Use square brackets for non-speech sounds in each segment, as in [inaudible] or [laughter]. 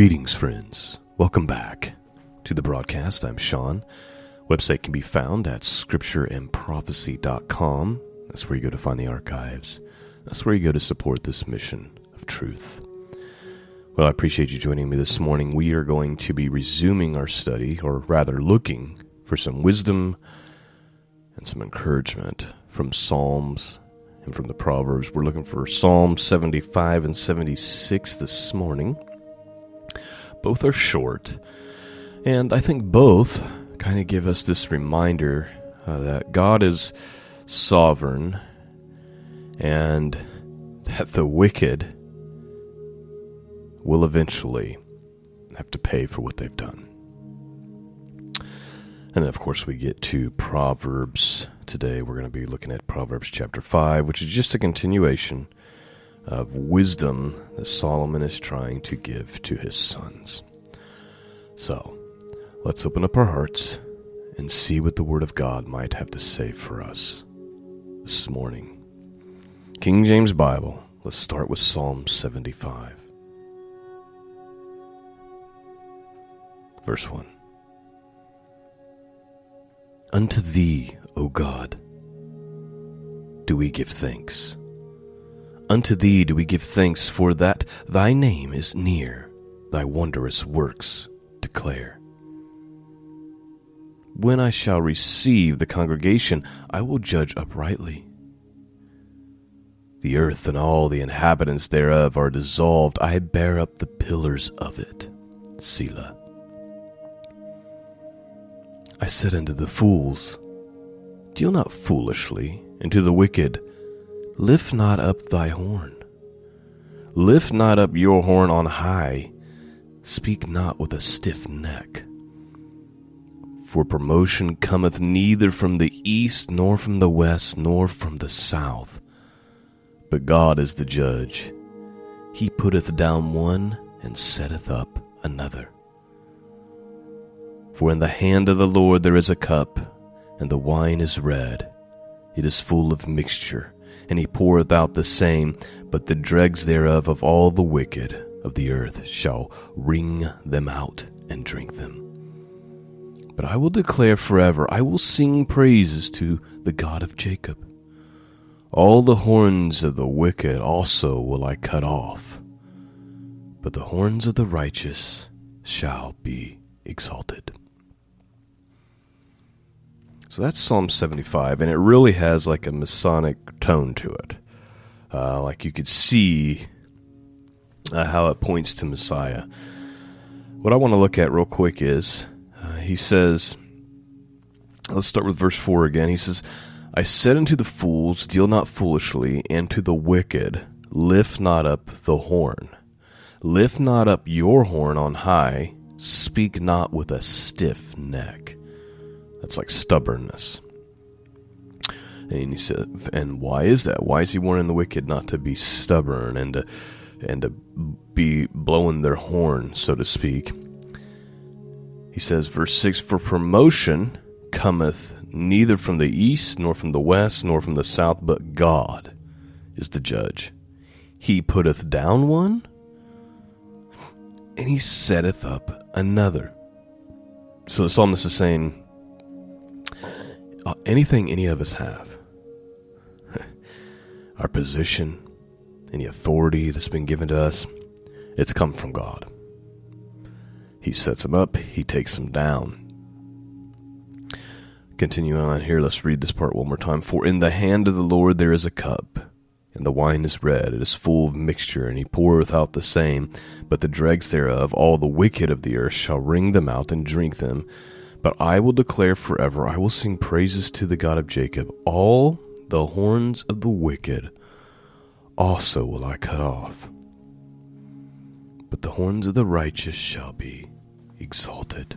Greetings, friends. Welcome back to the broadcast. I'm Sean. Website can be found at scriptureandprophecy.com. That's where you go to find the archives. That's where you go to support this mission of truth. Well, I appreciate you joining me this morning. We are going to be resuming our study, or rather, looking for some wisdom and some encouragement from Psalms and from the Proverbs. We're looking for Psalm 75 and 76 this morning. Both are short, and I think both kind of give us this reminder uh, that God is sovereign and that the wicked will eventually have to pay for what they've done. And then, of course, we get to Proverbs today. We're going to be looking at Proverbs chapter 5, which is just a continuation of wisdom that Solomon is trying to give to his sons. So, let's open up our hearts and see what the Word of God might have to say for us this morning. King James Bible, let's start with Psalm 75. Verse 1 Unto thee, O God, do we give thanks. Unto thee do we give thanks, for that thy name is near, thy wondrous works declare. When I shall receive the congregation, I will judge uprightly. The earth and all the inhabitants thereof are dissolved. I bear up the pillars of it. Selah. I said unto the fools, Deal not foolishly, and to the wicked, Lift not up thy horn. Lift not up your horn on high. Speak not with a stiff neck. For promotion cometh neither from the east, nor from the west, nor from the south. But God is the judge. He putteth down one, and setteth up another. For in the hand of the Lord there is a cup, and the wine is red. It is full of mixture, and he poureth out the same, but the dregs thereof of all the wicked of the earth shall wring them out and drink them. But I will declare forever, I will sing praises to the God of Jacob. All the horns of the wicked also will I cut off, but the horns of the righteous shall be exalted. So that's Psalm 75, and it really has like a Messianic tone to it. Uh, like you could see uh, how it points to Messiah. What I want to look at real quick is uh, he says, let's start with verse 4 again. He says, I said unto the fools, Deal not foolishly, and to the wicked, Lift not up the horn. Lift not up your horn on high, speak not with a stiff neck. That's like stubbornness. And he said, and why is that? Why is he warning the wicked not to be stubborn and to, and to be blowing their horn, so to speak? He says, verse 6 For promotion cometh neither from the east, nor from the west, nor from the south, but God is the judge. He putteth down one, and he setteth up another. So the psalmist is saying, Uh, anything any of us have, [laughs] our position, any authority that's been given to us, it's come from God. He sets them up, he takes them down. Continuing on here, let's read this part one more time. For in the hand of the Lord there is a cup, and the wine is red, it is full of mixture, and he poureth out the same. But the dregs thereof, all the wicked of the earth, shall wring them out and drink them. But I will declare forever, I will sing praises to the God of Jacob. All the horns of the wicked also will I cut off. But the horns of the righteous shall be exalted.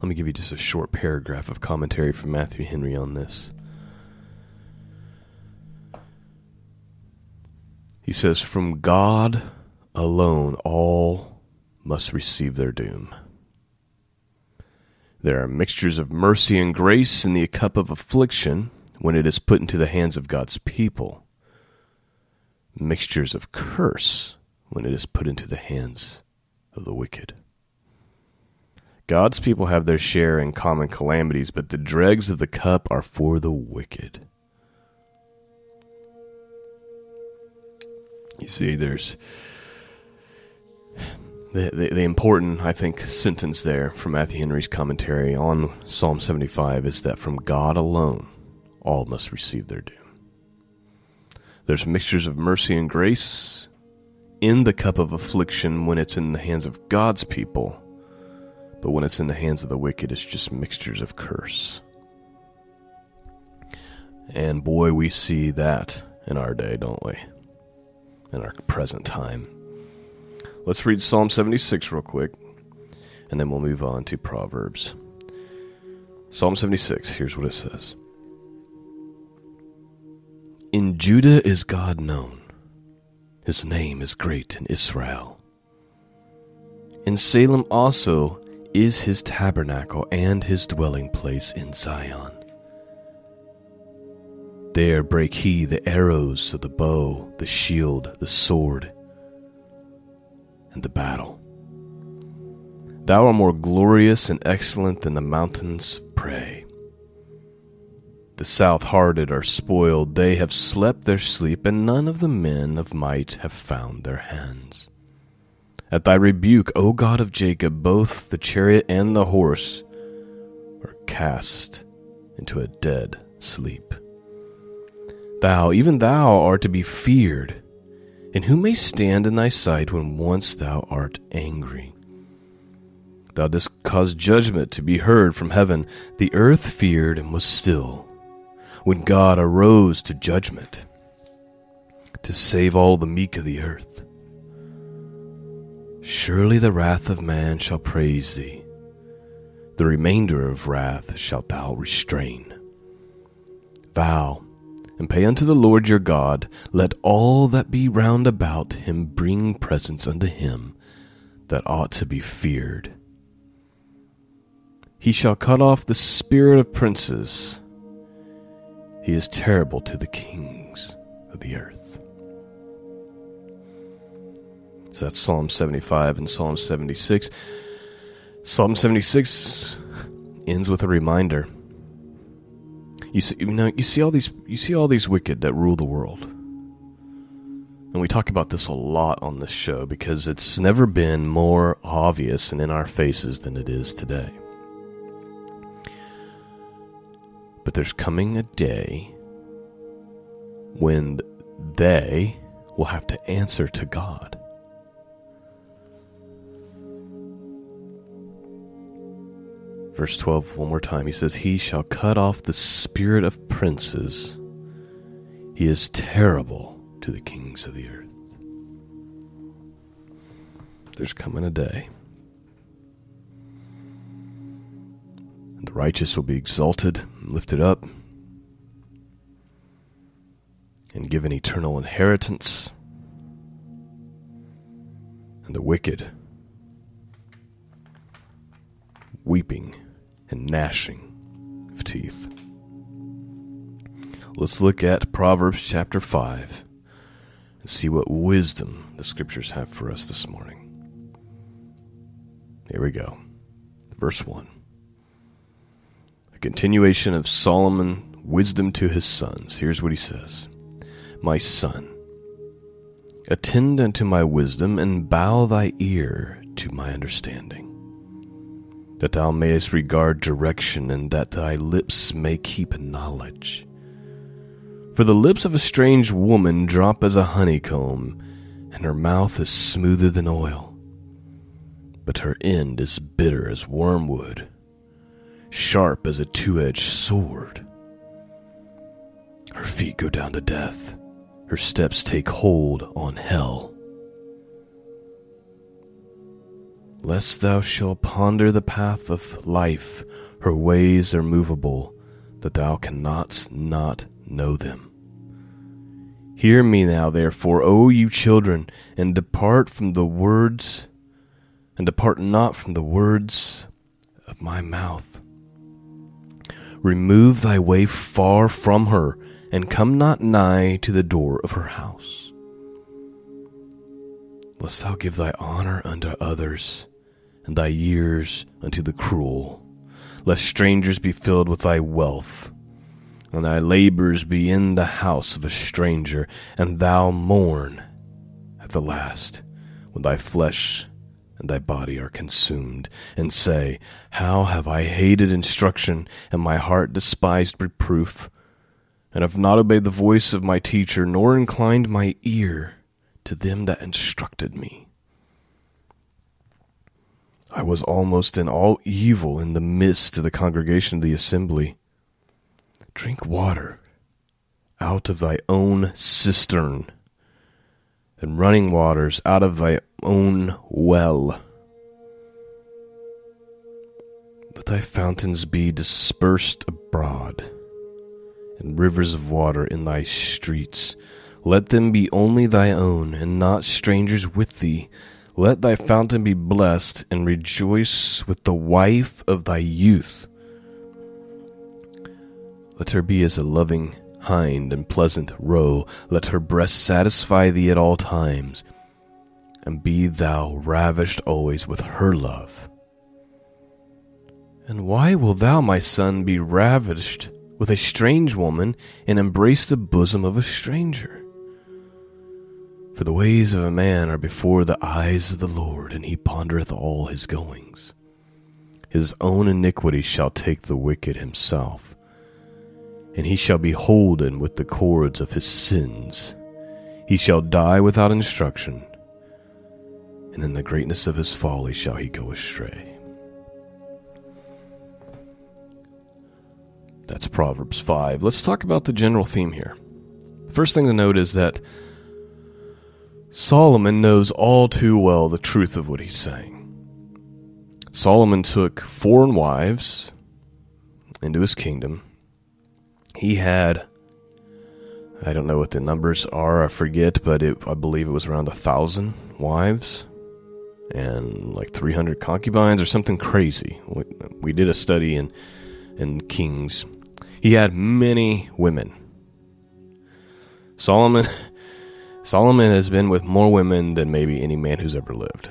Let me give you just a short paragraph of commentary from Matthew Henry on this. He says, From God alone all must receive their doom. There are mixtures of mercy and grace in the cup of affliction when it is put into the hands of God's people, mixtures of curse when it is put into the hands of the wicked. God's people have their share in common calamities, but the dregs of the cup are for the wicked. You see, there's the, the, important, I think, sentence there from Matthew Henry's commentary on Psalm 75 is that from God alone, all must receive their doom. There's mixtures of mercy and grace in the cup of affliction when it's in the hands of God's people, but when it's in the hands of the wicked, it's just mixtures of curse. And boy, we see that in our day, don't we? In our present time. Let's read Psalm 76 real quick, and then we'll move on to Proverbs. Psalm 76, here's what it says In Judah is God known, his name is great in Israel. In Salem also is his tabernacle and his dwelling place in Zion. There break he the arrows of the bow, the shield, the sword, and the battle. Thou art more glorious and excellent than the mountains prey. The south hearted are spoiled, they have slept their sleep, and none of the men of might have found their hands. At thy rebuke, O God of Jacob, both the chariot and the horse are cast into a dead sleep. Thou, even thou, art to be feared and who may stand in thy sight when once thou art angry? Thou didst cause judgment to be heard from heaven. The earth feared and was still. When God arose to judgment, to save all the meek of the earth. Surely the wrath of man shall praise thee. The remainder of wrath shalt thou restrain. Vow and pay unto the Lord your God. Let all that be round about him bring presents unto him that ought to be feared. He shall cut off the spirit of princes. He is terrible to the kings of the earth. So that's Psalm 75 and Psalm 76. Psalm 76 ends with a reminder you see, you know, you see all these, you see all these wicked that rule the world, and we talk about this a lot on this show because it's never been more obvious and in our faces than it is today. But there's coming a day when they will have to answer to God. Verse 12, one more time. He says, He shall cut off the spirit of princes. He is terrible to the kings of the earth. There's coming a day. The righteous will be exalted lifted up and given eternal inheritance, and the wicked weeping and gnashing of teeth. Let's look at Proverbs chapter 5 and see what wisdom the scriptures have for us this morning. Here we go. Verse 1. A continuation of Solomon wisdom to his sons. Here's what he says My son, attend unto my wisdom and bow thy ear to my understanding that thou mayest regard direction, and that thy lips may keep knowledge. For the lips of a strange woman drop as a honeycomb, and her mouth is smoother than oil. But her end is bitter as wormwood, sharp as a two edged sword. Her feet go down to death, her steps take hold on hell. Lest thou shalt ponder the path of life, her ways are movable, that thou cannot not know them. Hear me now, therefore, O you children, and depart from the words, and depart not from the words of my mouth. Remove thy way far from her, and come not nigh to the door of her house lest thou give thy honor unto others, and thy years unto the cruel, lest strangers be filled with thy wealth, and thy labors be in the house of a stranger, and thou mourn at the last, when thy flesh and thy body are consumed, and say, How have I hated instruction, and my heart despised reproof, and have not obeyed the voice of my teacher, nor inclined my ear to them that instructed me. I was almost in all evil in the midst of the congregation of the assembly. Drink water out of thy own cistern, and running waters out of thy own well. Let thy fountains be dispersed abroad, and rivers of water in thy streets. Let them be only thy own, and not strangers with thee. Let thy fountain be blessed, and rejoice with the wife of thy youth. Let her be as a loving hind and pleasant roe. Let her breast satisfy thee at all times, and be thou ravished always with her love. And why will thou, my son, be ravished with a strange woman, and embrace the bosom of a stranger? For the ways of a man are before the eyes of the Lord, and he pondereth all his goings. His own iniquity shall take the wicked himself, and he shall be holden with the cords of his sins. He shall die without instruction, and in the greatness of his folly shall he go astray. That's Proverbs 5. Let's talk about the general theme here. The first thing to note is that Solomon knows all too well the truth of what he's saying. Solomon took foreign wives into his kingdom. He had, I don't know what the numbers are, I forget, but it, I believe it was around a thousand wives and like 300 concubines or something crazy. We, we did a study in, in Kings. He had many women. Solomon [laughs] Solomon has been with more women than maybe any man who's ever lived.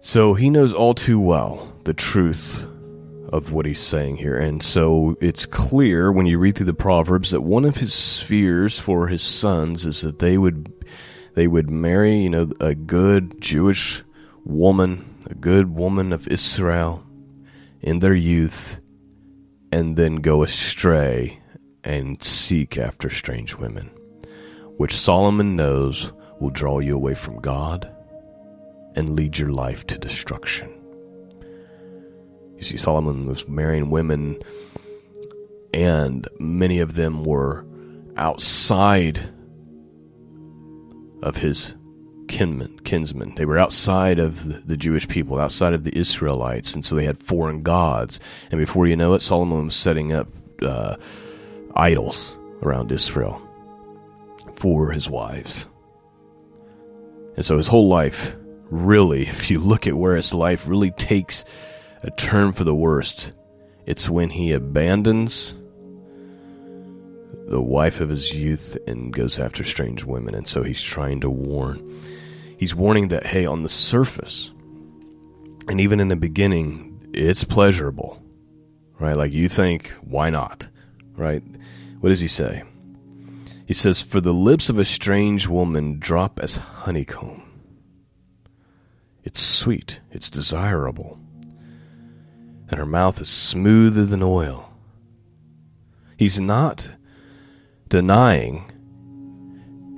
So he knows all too well the truth of what he's saying here. And so it's clear when you read through the Proverbs that one of his fears for his sons is that they would they would marry, you know, a good Jewish woman, a good woman of Israel in their youth and then go astray and seek after strange women which Solomon knows will draw you away from God and lead your life to destruction. You see, Solomon was marrying women, and many of them were outside of his kinmen, kinsmen. They were outside of the Jewish people, outside of the Israelites, and so they had foreign gods. And before you know it, Solomon was setting up uh, idols around Israel for his wives. And so his whole life, really, [laughs] if you look at where his life really takes a turn for the worst, it's when he abandons the wife of his youth and goes after strange women. And so he's trying to warn. He's warning that, hey, on the surface, and even in the beginning, it's pleasurable, right? Like you think, why not, right? What does he say? He says, For the lips of a strange woman drop as honeycomb. It's sweet, it's desirable, and her mouth is smoother than oil. He's not denying.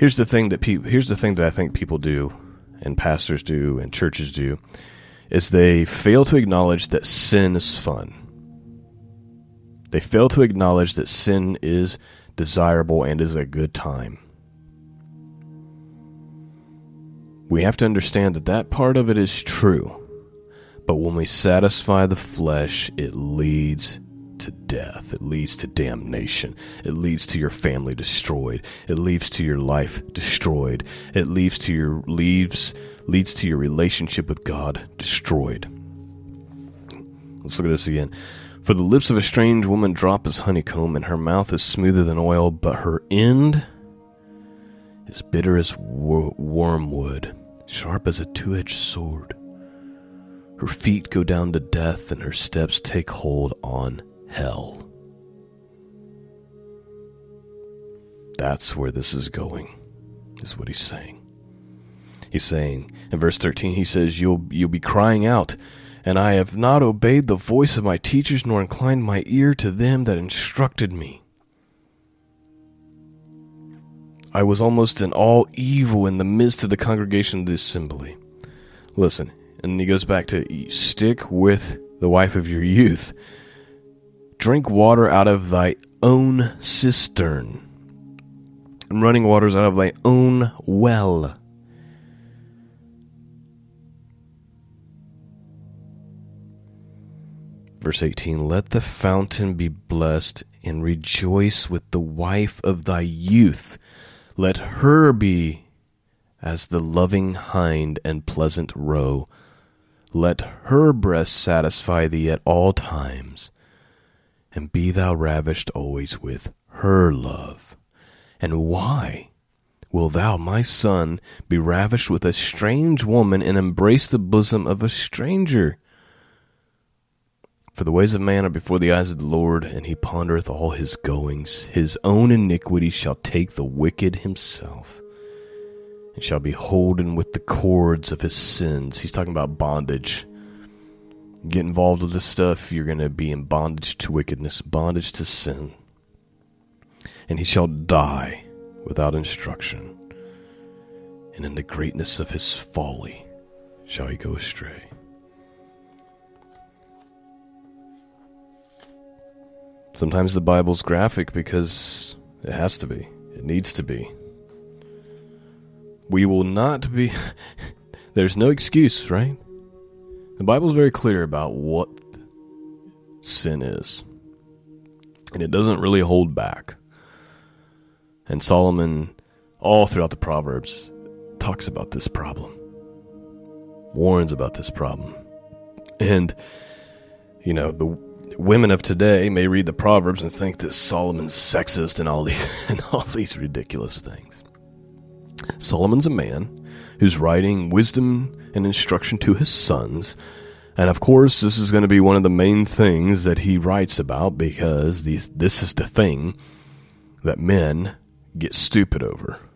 Here's the thing that people. Here's the thing that I think people do, and pastors do, and churches do, is they fail to acknowledge that sin is fun. They fail to acknowledge that sin is desirable and is a good time. We have to understand that that part of it is true. But when we satisfy the flesh, it leads to death. It leads to damnation. It leads to your family destroyed. It leads to your life destroyed. It leads to your leaves leads to your relationship with God destroyed. Let's look at this again. For the lips of a strange woman drop as honeycomb, and her mouth is smoother than oil, but her end is bitter as wor- wormwood, sharp as a two edged sword. Her feet go down to death, and her steps take hold on hell. That's where this is going, is what he's saying. He's saying in verse 13, he says, You'll, you'll be crying out, and I have not obeyed the voice of my teachers, nor inclined my ear to them that instructed me. I was almost in all evil in the midst of the congregation of the assembly. Listen, and he goes back to stick with the wife of your youth. Drink water out of thy own cistern, and running waters out of thy own well. Verse 18 Let the fountain be blessed, and rejoice with the wife of thy youth. Let her be as the loving hind and pleasant roe. Let her breast satisfy thee at all times, and be thou ravished always with her love. And why will thou, my son, be ravished with a strange woman and embrace the bosom of a stranger? For the ways of man are before the eyes of the Lord, and he pondereth all his goings. His own iniquity shall take the wicked himself and shall be holden with the cords of his sins. He's talking about bondage. Get involved with this stuff, you're going to be in bondage to wickedness, bondage to sin. And he shall die without instruction. And in the greatness of his folly shall he go astray. Sometimes the Bible's graphic because it has to be. It needs to be. We will not be. [laughs] There's no excuse, right? The Bible's very clear about what sin is, and it doesn't really hold back. And Solomon, all throughout the Proverbs, talks about this problem, warns about this problem. And, you know, the women of today may read the Proverbs and think that Solomon's sexist and all [laughs] these and all these ridiculous things. Solomon's a man who's writing wisdom and instruction to his sons. And of course, this is going to be one of the main things that he writes about because these, this is the thing that men get stupid over. [laughs]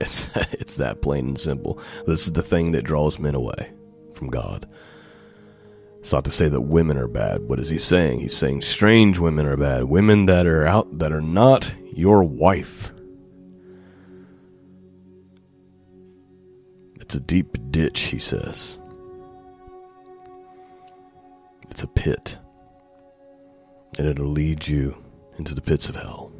It's, it's that plain and simple. This is the thing that draws men away from God. It's not to say that women are bad. What is he saying? He's saying strange women are bad. Women that are out that are not your wife. It's a deep ditch, he says. It's a pit. And it'll lead you into the pits of hell.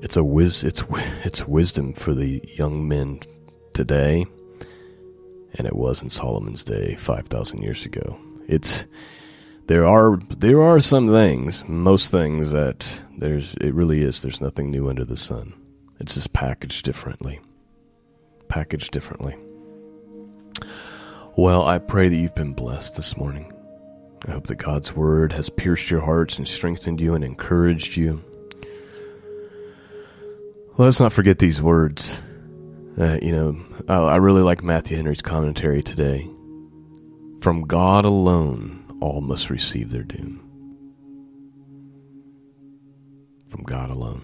It's a wis- it's [laughs] it's wisdom for the young men today and it was in Solomon's day 5000 years ago. It's there are there are some things, most things that there's it really is there's nothing new under the sun. It's just packaged differently. Packaged differently. Well, I pray that you've been blessed this morning. I hope that God's word has pierced your hearts and strengthened you and encouraged you. Let's not forget these words. Uh, you know, I, I really like Matthew Henry's commentary today. From God alone, all must receive their doom. From God alone.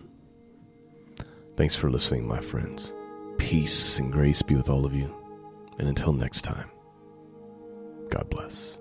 Thanks for listening, my friends. Peace and grace be with all of you. And until next time, God bless.